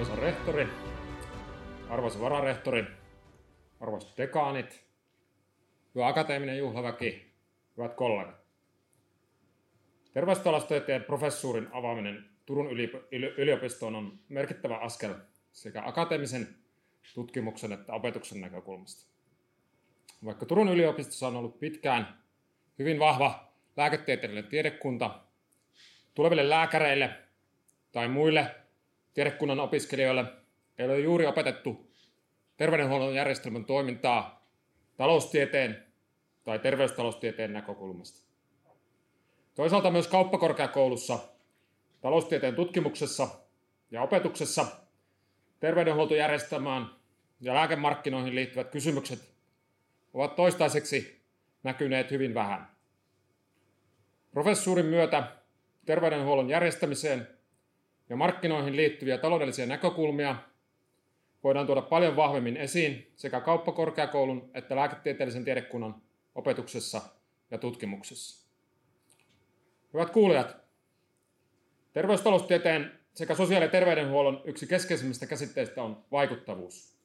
arvoisa rehtori, arvoisa vararehtori, arvoisat dekaanit, hyvä akateeminen juhlaväki, hyvät kollegat. Terveystaloustieteen professuurin avaaminen Turun yliopistoon on merkittävä askel sekä akateemisen tutkimuksen että opetuksen näkökulmasta. Vaikka Turun yliopistossa on ollut pitkään hyvin vahva lääketieteellinen tiedekunta, tuleville lääkäreille tai muille tiedekunnan opiskelijoille ei ole juuri opetettu terveydenhuollon järjestelmän toimintaa taloustieteen tai terveystaloustieteen näkökulmasta. Toisaalta myös kauppakorkeakoulussa, taloustieteen tutkimuksessa ja opetuksessa terveydenhuoltojärjestelmään ja lääkemarkkinoihin liittyvät kysymykset ovat toistaiseksi näkyneet hyvin vähän. Professuurin myötä terveydenhuollon järjestämiseen ja markkinoihin liittyviä taloudellisia näkökulmia voidaan tuoda paljon vahvemmin esiin sekä kauppakorkeakoulun että lääketieteellisen tiedekunnan opetuksessa ja tutkimuksessa. Hyvät kuulijat, terveystaloustieteen sekä sosiaali- ja terveydenhuollon yksi keskeisimmistä käsitteistä on vaikuttavuus.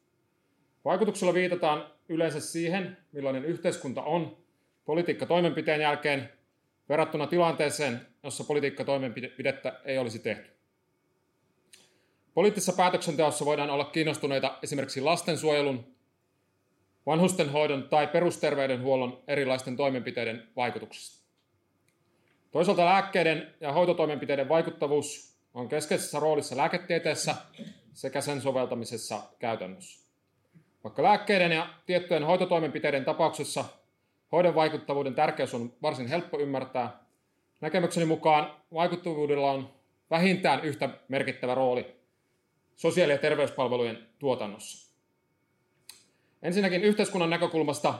Vaikutuksella viitataan yleensä siihen, millainen yhteiskunta on politiikkatoimenpiteen jälkeen verrattuna tilanteeseen, jossa politiikkatoimenpidettä ei olisi tehty. Poliittisessa päätöksenteossa voidaan olla kiinnostuneita esimerkiksi lastensuojelun, vanhustenhoidon tai perusterveydenhuollon erilaisten toimenpiteiden vaikutuksista. Toisaalta lääkkeiden ja hoitotoimenpiteiden vaikuttavuus on keskeisessä roolissa lääketieteessä sekä sen soveltamisessa käytännössä. Vaikka lääkkeiden ja tiettyjen hoitotoimenpiteiden tapauksessa hoidon vaikuttavuuden tärkeys on varsin helppo ymmärtää, näkemykseni mukaan vaikuttavuudella on vähintään yhtä merkittävä rooli sosiaali- ja terveyspalvelujen tuotannossa. Ensinnäkin yhteiskunnan näkökulmasta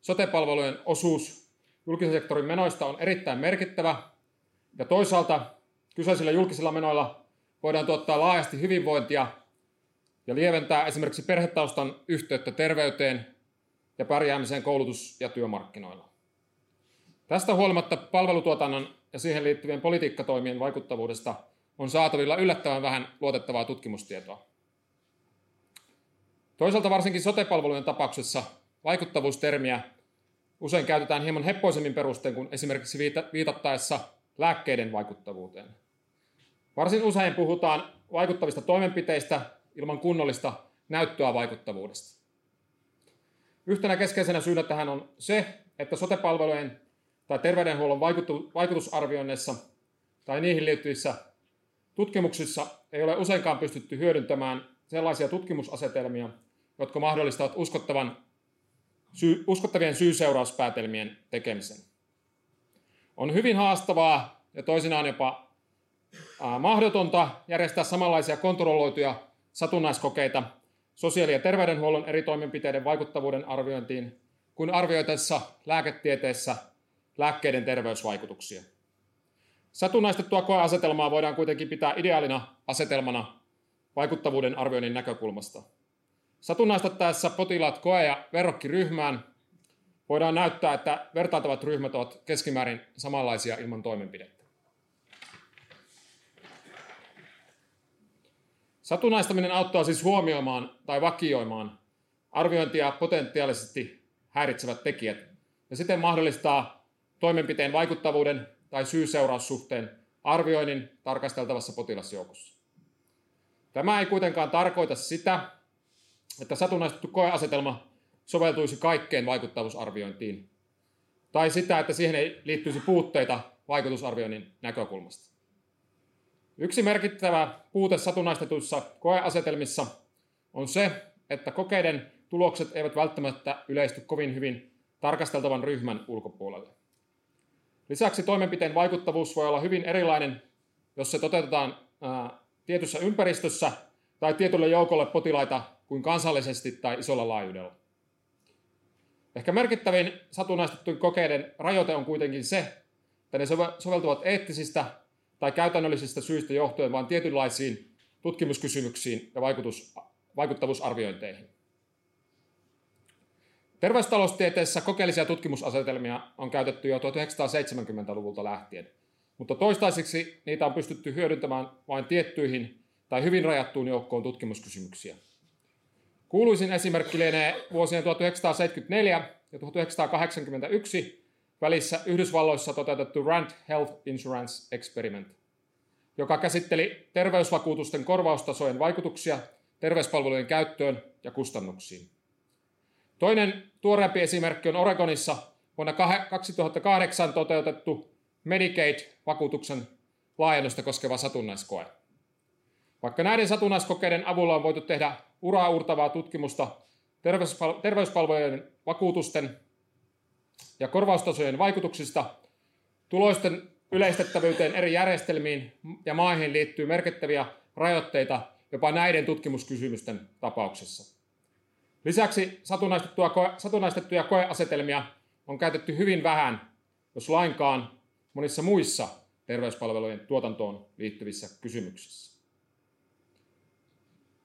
sotepalvelujen osuus julkisen sektorin menoista on erittäin merkittävä, ja toisaalta kyseisillä julkisilla menoilla voidaan tuottaa laajasti hyvinvointia ja lieventää esimerkiksi perhetaustan yhteyttä terveyteen ja pärjäämiseen koulutus- ja työmarkkinoilla. Tästä huolimatta palvelutuotannon ja siihen liittyvien politiikkatoimien vaikuttavuudesta on saatavilla yllättävän vähän luotettavaa tutkimustietoa. Toisaalta varsinkin sotepalvelujen tapauksessa vaikuttavuustermiä usein käytetään hieman heppoisemmin perustein kuin esimerkiksi viitattaessa lääkkeiden vaikuttavuuteen. Varsin usein puhutaan vaikuttavista toimenpiteistä ilman kunnollista näyttöä vaikuttavuudesta. Yhtenä keskeisenä syynä tähän on se, että sotepalvelujen tai terveydenhuollon vaikutusarvioinneissa tai niihin liittyvissä tutkimuksissa ei ole useinkaan pystytty hyödyntämään sellaisia tutkimusasetelmia, jotka mahdollistavat uskottavan, sy, uskottavien syy-seurauspäätelmien tekemisen. On hyvin haastavaa ja toisinaan jopa mahdotonta järjestää samanlaisia kontrolloituja satunnaiskokeita sosiaali- ja terveydenhuollon eri toimenpiteiden vaikuttavuuden arviointiin kuin arvioitessa lääketieteessä lääkkeiden terveysvaikutuksia. Satunnaistettua koeasetelmaa voidaan kuitenkin pitää ideaalina asetelmana vaikuttavuuden arvioinnin näkökulmasta. Satunnaistettaessa potilaat koe- ja verrokkiryhmään voidaan näyttää, että vertailtavat ryhmät ovat keskimäärin samanlaisia ilman toimenpidettä. Satunnaistaminen auttaa siis huomioimaan tai vakioimaan arviointia potentiaalisesti häiritsevät tekijät ja siten mahdollistaa toimenpiteen vaikuttavuuden tai syy-seuraussuhteen arvioinnin tarkasteltavassa potilasjoukossa. Tämä ei kuitenkaan tarkoita sitä, että satunnaistettu koeasetelma soveltuisi kaikkeen vaikuttavuusarviointiin, tai sitä, että siihen ei liittyisi puutteita vaikutusarvioinnin näkökulmasta. Yksi merkittävä puute satunnaistetuissa koeasetelmissa on se, että kokeiden tulokset eivät välttämättä yleisty kovin hyvin tarkasteltavan ryhmän ulkopuolelle. Lisäksi toimenpiteen vaikuttavuus voi olla hyvin erilainen, jos se toteutetaan tietyssä ympäristössä tai tietylle joukolle potilaita kuin kansallisesti tai isolla laajuudella. Ehkä merkittävin satunnaistettujen kokeiden rajoite on kuitenkin se, että ne soveltuvat eettisistä tai käytännöllisistä syistä johtuen vain tietynlaisiin tutkimuskysymyksiin ja vaikutus, vaikuttavuusarviointeihin. Terveystaloustieteessä kokeellisia tutkimusasetelmia on käytetty jo 1970-luvulta lähtien, mutta toistaiseksi niitä on pystytty hyödyntämään vain tiettyihin tai hyvin rajattuun joukkoon tutkimuskysymyksiä. Kuuluisin esimerkki lienee vuosien 1974 ja 1981 välissä Yhdysvalloissa toteutettu Rand Health Insurance Experiment, joka käsitteli terveysvakuutusten korvaustasojen vaikutuksia terveyspalvelujen käyttöön ja kustannuksiin. Toinen tuoreempi esimerkki on Oregonissa vuonna 2008 toteutettu Medicaid-vakuutuksen laajennusta koskeva satunnaiskoe. Vaikka näiden satunnaiskokeiden avulla on voitu tehdä uraa uurtavaa tutkimusta terveyspalvelujen vakuutusten ja korvaustasojen vaikutuksista, tuloisten yleistettävyyteen eri järjestelmiin ja maihin liittyy merkittäviä rajoitteita jopa näiden tutkimuskysymysten tapauksessa. Lisäksi satunnaistettuja, koe, satunnaistettuja koeasetelmia on käytetty hyvin vähän, jos lainkaan, monissa muissa terveyspalvelujen tuotantoon liittyvissä kysymyksissä.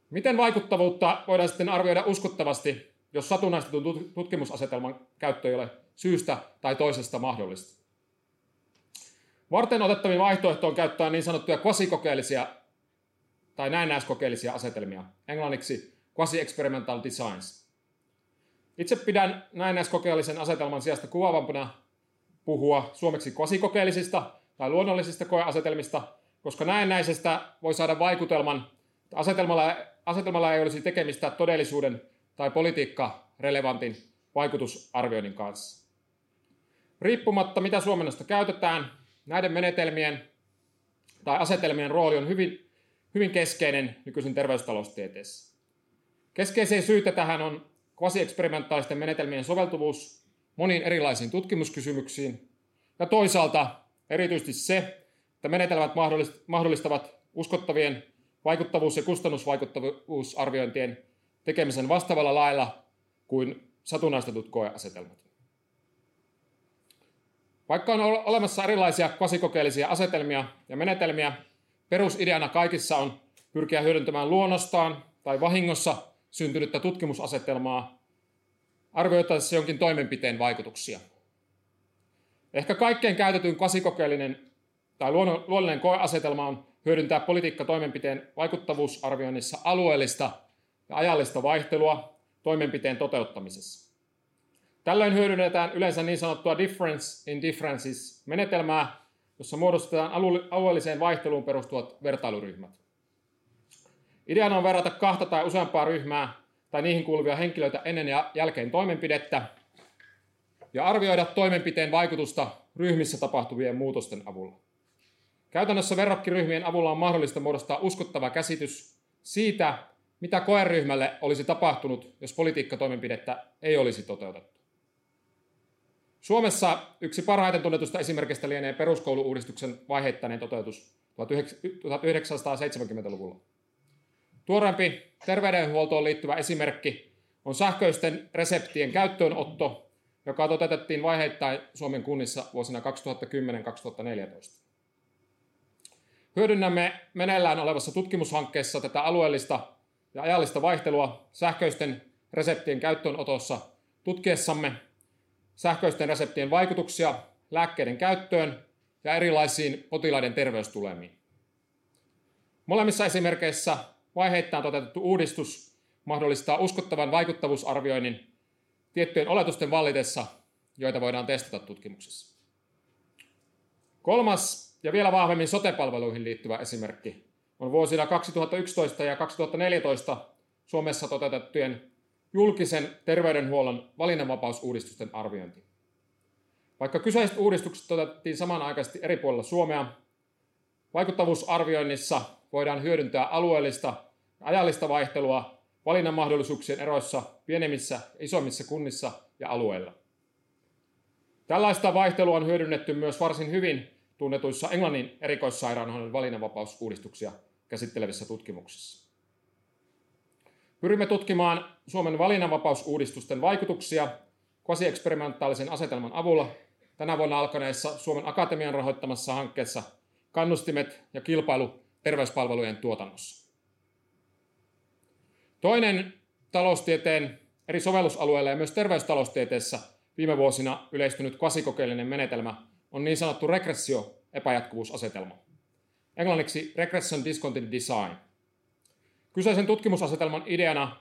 Miten vaikuttavuutta voidaan sitten arvioida uskottavasti, jos satunnaistetun tutkimusasetelman käyttö ei ole syystä tai toisesta mahdollista? Varten otettavin vaihtoehto on käyttää niin sanottuja kvasikokeellisia tai näennäiskokeellisia asetelmia, englanniksi quasi-experimental designs. Itse pidän näennäiskokeellisen asetelman sijasta kuvaavampana puhua suomeksi kvasikokeellisista tai luonnollisista koeasetelmista, koska näennäisestä voi saada vaikutelman, että asetelmalla, asetelmalla ei olisi tekemistä todellisuuden tai politiikka-relevantin vaikutusarvioinnin kanssa. Riippumatta mitä suomennosta käytetään, näiden menetelmien tai asetelmien rooli on hyvin, hyvin keskeinen nykyisin terveystaloustieteessä. Keskeisiä syitä tähän on kvasi-eksperimentaalisten menetelmien soveltuvuus moniin erilaisiin tutkimuskysymyksiin ja toisaalta erityisesti se, että menetelmät mahdollistavat uskottavien vaikuttavuus- ja kustannusvaikuttavuusarviointien tekemisen vastaavalla lailla kuin satunnaistetut koeasetelmat. Vaikka on olemassa erilaisia kvasikokeellisia asetelmia ja menetelmiä, perusideana kaikissa on pyrkiä hyödyntämään luonnostaan tai vahingossa syntynyttä tutkimusasetelmaa arvioitaessa jonkin toimenpiteen vaikutuksia. Ehkä kaikkein käytetyn kvasikokeellinen tai luonnollinen koeasetelma on hyödyntää politiikkatoimenpiteen vaikuttavuusarvioinnissa alueellista ja ajallista vaihtelua toimenpiteen toteuttamisessa. Tällöin hyödynnetään yleensä niin sanottua difference in differences menetelmää, jossa muodostetaan alueelliseen vaihteluun perustuvat vertailuryhmät. Ideana on verrata kahta tai useampaa ryhmää tai niihin kuuluvia henkilöitä ennen ja jälkeen toimenpidettä ja arvioida toimenpiteen vaikutusta ryhmissä tapahtuvien muutosten avulla. Käytännössä verrokkiryhmien avulla on mahdollista muodostaa uskottava käsitys siitä, mitä koeryhmälle olisi tapahtunut, jos politiikkatoimenpidettä ei olisi toteutettu. Suomessa yksi parhaiten tunnetusta esimerkistä lienee peruskouluuudistuksen vaiheittainen toteutus 1970-luvulla. Tuorempi terveydenhuoltoon liittyvä esimerkki on sähköisten reseptien käyttöönotto, joka toteutettiin vaiheittain Suomen kunnissa vuosina 2010-2014. Hyödynnämme meneillään olevassa tutkimushankkeessa tätä alueellista ja ajallista vaihtelua sähköisten reseptien käyttöönotossa tutkiessamme sähköisten reseptien vaikutuksia lääkkeiden käyttöön ja erilaisiin potilaiden terveystulemiin. Molemmissa esimerkkeissä vaiheittain toteutettu uudistus mahdollistaa uskottavan vaikuttavuusarvioinnin tiettyjen oletusten vallitessa, joita voidaan testata tutkimuksessa. Kolmas ja vielä vahvemmin sotepalveluihin liittyvä esimerkki on vuosina 2011 ja 2014 Suomessa toteutettujen julkisen terveydenhuollon valinnanvapausuudistusten arviointi. Vaikka kyseiset uudistukset toteutettiin samanaikaisesti eri puolilla Suomea, vaikuttavuusarvioinnissa voidaan hyödyntää alueellista ja ajallista vaihtelua valinnan mahdollisuuksien eroissa pienemmissä ja isommissa kunnissa ja alueilla. Tällaista vaihtelua on hyödynnetty myös varsin hyvin tunnetuissa Englannin erikoissairaanhoidon valinnanvapausuudistuksia käsittelevissä tutkimuksissa. Pyrimme tutkimaan Suomen valinnanvapausuudistusten vaikutuksia kvasieksperimentaalisen asetelman avulla tänä vuonna alkaneessa Suomen Akatemian rahoittamassa hankkeessa Kannustimet ja kilpailu terveyspalvelujen tuotannossa. Toinen taloustieteen eri sovellusalueilla ja myös terveystaloustieteessä viime vuosina yleistynyt kvasikokeellinen menetelmä on niin sanottu regressio-epäjatkuvuusasetelma. Englanniksi Regression Discontinued Design – Kyseisen tutkimusasetelman ideana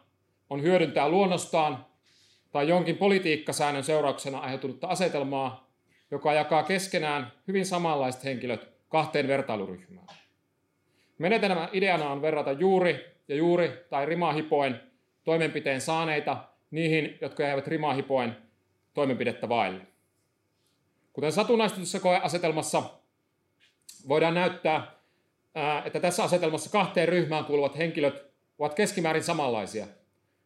on hyödyntää luonnostaan tai jonkin politiikkasäännön seurauksena aiheutunutta asetelmaa, joka jakaa keskenään hyvin samanlaiset henkilöt kahteen vertailuryhmään. Menetelmän ideana on verrata juuri ja juuri tai rimahipoen toimenpiteen saaneita niihin, jotka jäävät rimahipoen toimenpidettä vaille. Kuten satunnaistetussa koeasetelmassa voidaan näyttää, että tässä asetelmassa kahteen ryhmään kuuluvat henkilöt ovat keskimäärin samanlaisia.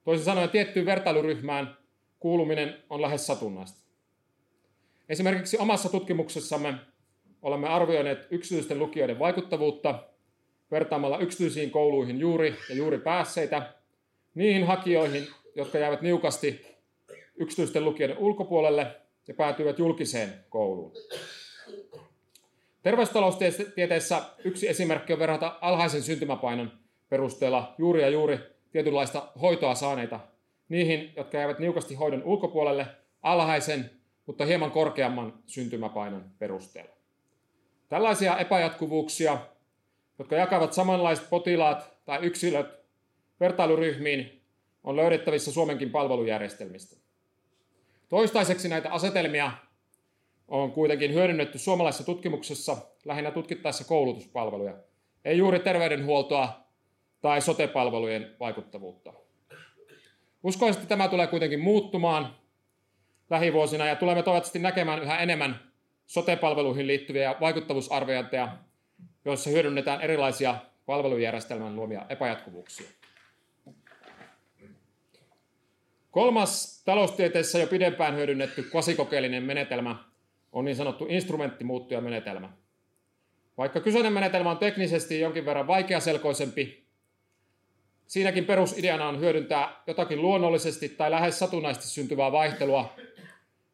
Toisin sanoen tiettyyn vertailuryhmään kuuluminen on lähes satunnaista. Esimerkiksi omassa tutkimuksessamme olemme arvioineet yksityisten lukijoiden vaikuttavuutta vertaamalla yksityisiin kouluihin juuri ja juuri päässeitä niihin hakijoihin, jotka jäävät niukasti yksityisten lukijoiden ulkopuolelle ja päätyivät julkiseen kouluun. Terveystaloustieteessä yksi esimerkki on verrata alhaisen syntymäpainon perusteella juuri ja juuri tietynlaista hoitoa saaneita niihin, jotka jäävät niukasti hoidon ulkopuolelle alhaisen, mutta hieman korkeamman syntymäpainon perusteella. Tällaisia epäjatkuvuuksia, jotka jakavat samanlaiset potilaat tai yksilöt vertailuryhmiin, on löydettävissä Suomenkin palvelujärjestelmistä. Toistaiseksi näitä asetelmia on kuitenkin hyödynnetty suomalaisessa tutkimuksessa lähinnä tutkittaessa koulutuspalveluja, ei juuri terveydenhuoltoa tai sotepalvelujen vaikuttavuutta. Uskoisin, että tämä tulee kuitenkin muuttumaan lähivuosina ja tulemme toivottavasti näkemään yhä enemmän sotepalveluihin liittyviä vaikuttavuusarviointeja, joissa hyödynnetään erilaisia palvelujärjestelmän luomia epäjatkuvuuksia. Kolmas taloustieteessä jo pidempään hyödynnetty kvasikokeellinen menetelmä on niin sanottu instrumenttimuuttujamenetelmä. Vaikka kyseinen menetelmä on teknisesti jonkin verran vaikeaselkoisempi, siinäkin perusideana on hyödyntää jotakin luonnollisesti tai lähes satunnaisesti syntyvää vaihtelua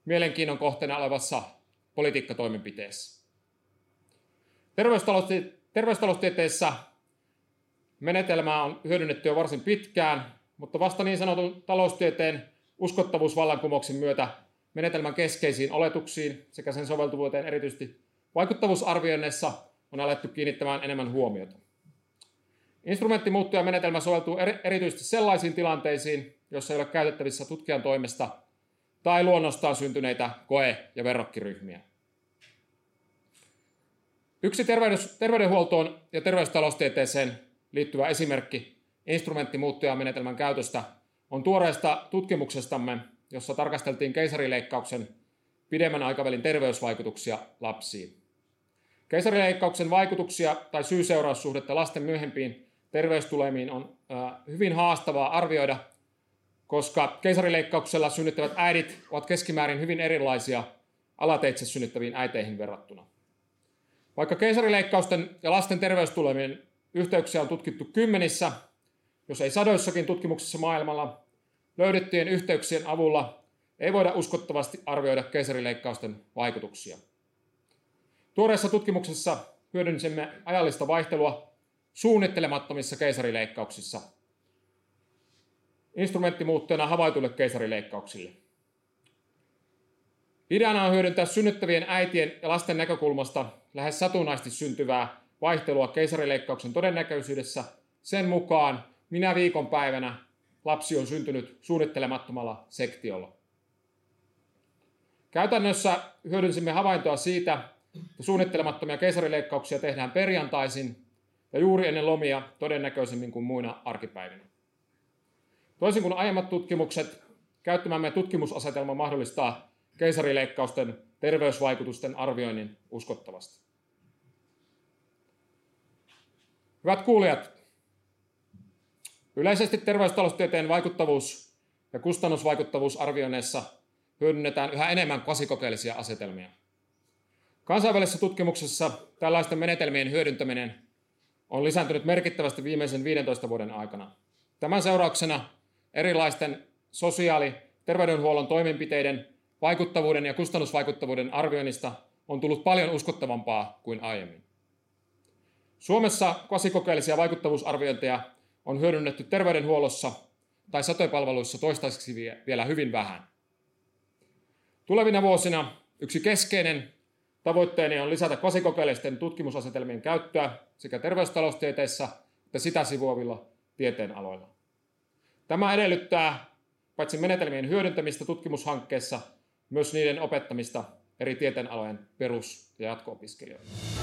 mielenkiinnon kohteena olevassa politiikkatoimenpiteessä. Terveystaloustieteessä menetelmää on hyödynnetty jo varsin pitkään, mutta vasta niin sanotun taloustieteen uskottavuusvallankumouksen myötä menetelmän keskeisiin oletuksiin sekä sen soveltuvuuteen erityisesti vaikuttavuusarvioinnissa on alettu kiinnittämään enemmän huomiota. Instrumenttimuuttuja menetelmä soveltuu erityisesti sellaisiin tilanteisiin, joissa ei ole käytettävissä tutkijan toimesta tai luonnostaan syntyneitä koe- ja verrokkiryhmiä. Yksi terveydenhuoltoon ja terveystaloustieteeseen liittyvä esimerkki instrumenttimuuttujamenetelmän käytöstä on tuoreesta tutkimuksestamme, jossa tarkasteltiin keisarileikkauksen pidemmän aikavälin terveysvaikutuksia lapsiin. Keisarileikkauksen vaikutuksia tai syy-seuraussuhdetta lasten myöhempiin terveystulemiin on hyvin haastavaa arvioida, koska keisarileikkauksella synnyttävät äidit ovat keskimäärin hyvin erilaisia alateitse synnyttäviin äiteihin verrattuna. Vaikka keisarileikkausten ja lasten terveystulemien yhteyksiä on tutkittu kymmenissä, jos ei sadoissakin tutkimuksissa maailmalla, löydettyjen yhteyksien avulla ei voida uskottavasti arvioida keisarileikkausten vaikutuksia. Tuoreessa tutkimuksessa hyödynsimme ajallista vaihtelua suunnittelemattomissa keisarileikkauksissa instrumenttimuutteena havaituille keisarileikkauksille. Ideana on hyödyntää synnyttävien äitien ja lasten näkökulmasta lähes satunnaisesti syntyvää vaihtelua keisarileikkauksen todennäköisyydessä sen mukaan, minä viikonpäivänä lapsi on syntynyt suunnittelemattomalla sektiolla. Käytännössä hyödynsimme havaintoa siitä, että suunnittelemattomia keisarileikkauksia tehdään perjantaisin ja juuri ennen lomia todennäköisemmin kuin muina arkipäivinä. Toisin kuin aiemmat tutkimukset, käyttämämme tutkimusasetelma mahdollistaa keisarileikkausten terveysvaikutusten arvioinnin uskottavasti. Hyvät kuulijat, Yleisesti terveystaloustieteen vaikuttavuus- ja kustannusvaikuttavuusarvioinneissa hyödynnetään yhä enemmän kvasikokeellisia asetelmia. Kansainvälisessä tutkimuksessa tällaisten menetelmien hyödyntäminen on lisääntynyt merkittävästi viimeisen 15 vuoden aikana. Tämän seurauksena erilaisten sosiaali- terveydenhuollon toimenpiteiden vaikuttavuuden ja kustannusvaikuttavuuden arvioinnista on tullut paljon uskottavampaa kuin aiemmin. Suomessa kvasikokeellisia vaikuttavuusarviointeja on hyödynnetty terveydenhuollossa tai satopalveluissa toistaiseksi vielä hyvin vähän. Tulevina vuosina yksi keskeinen tavoitteeni on lisätä kvasikokeellisten tutkimusasetelmien käyttöä sekä terveystaloustieteissä että sitä sivuavilla tieteenaloilla. Tämä edellyttää paitsi menetelmien hyödyntämistä tutkimushankkeessa, myös niiden opettamista eri tieteenalojen perus- ja jatko-opiskelijoille.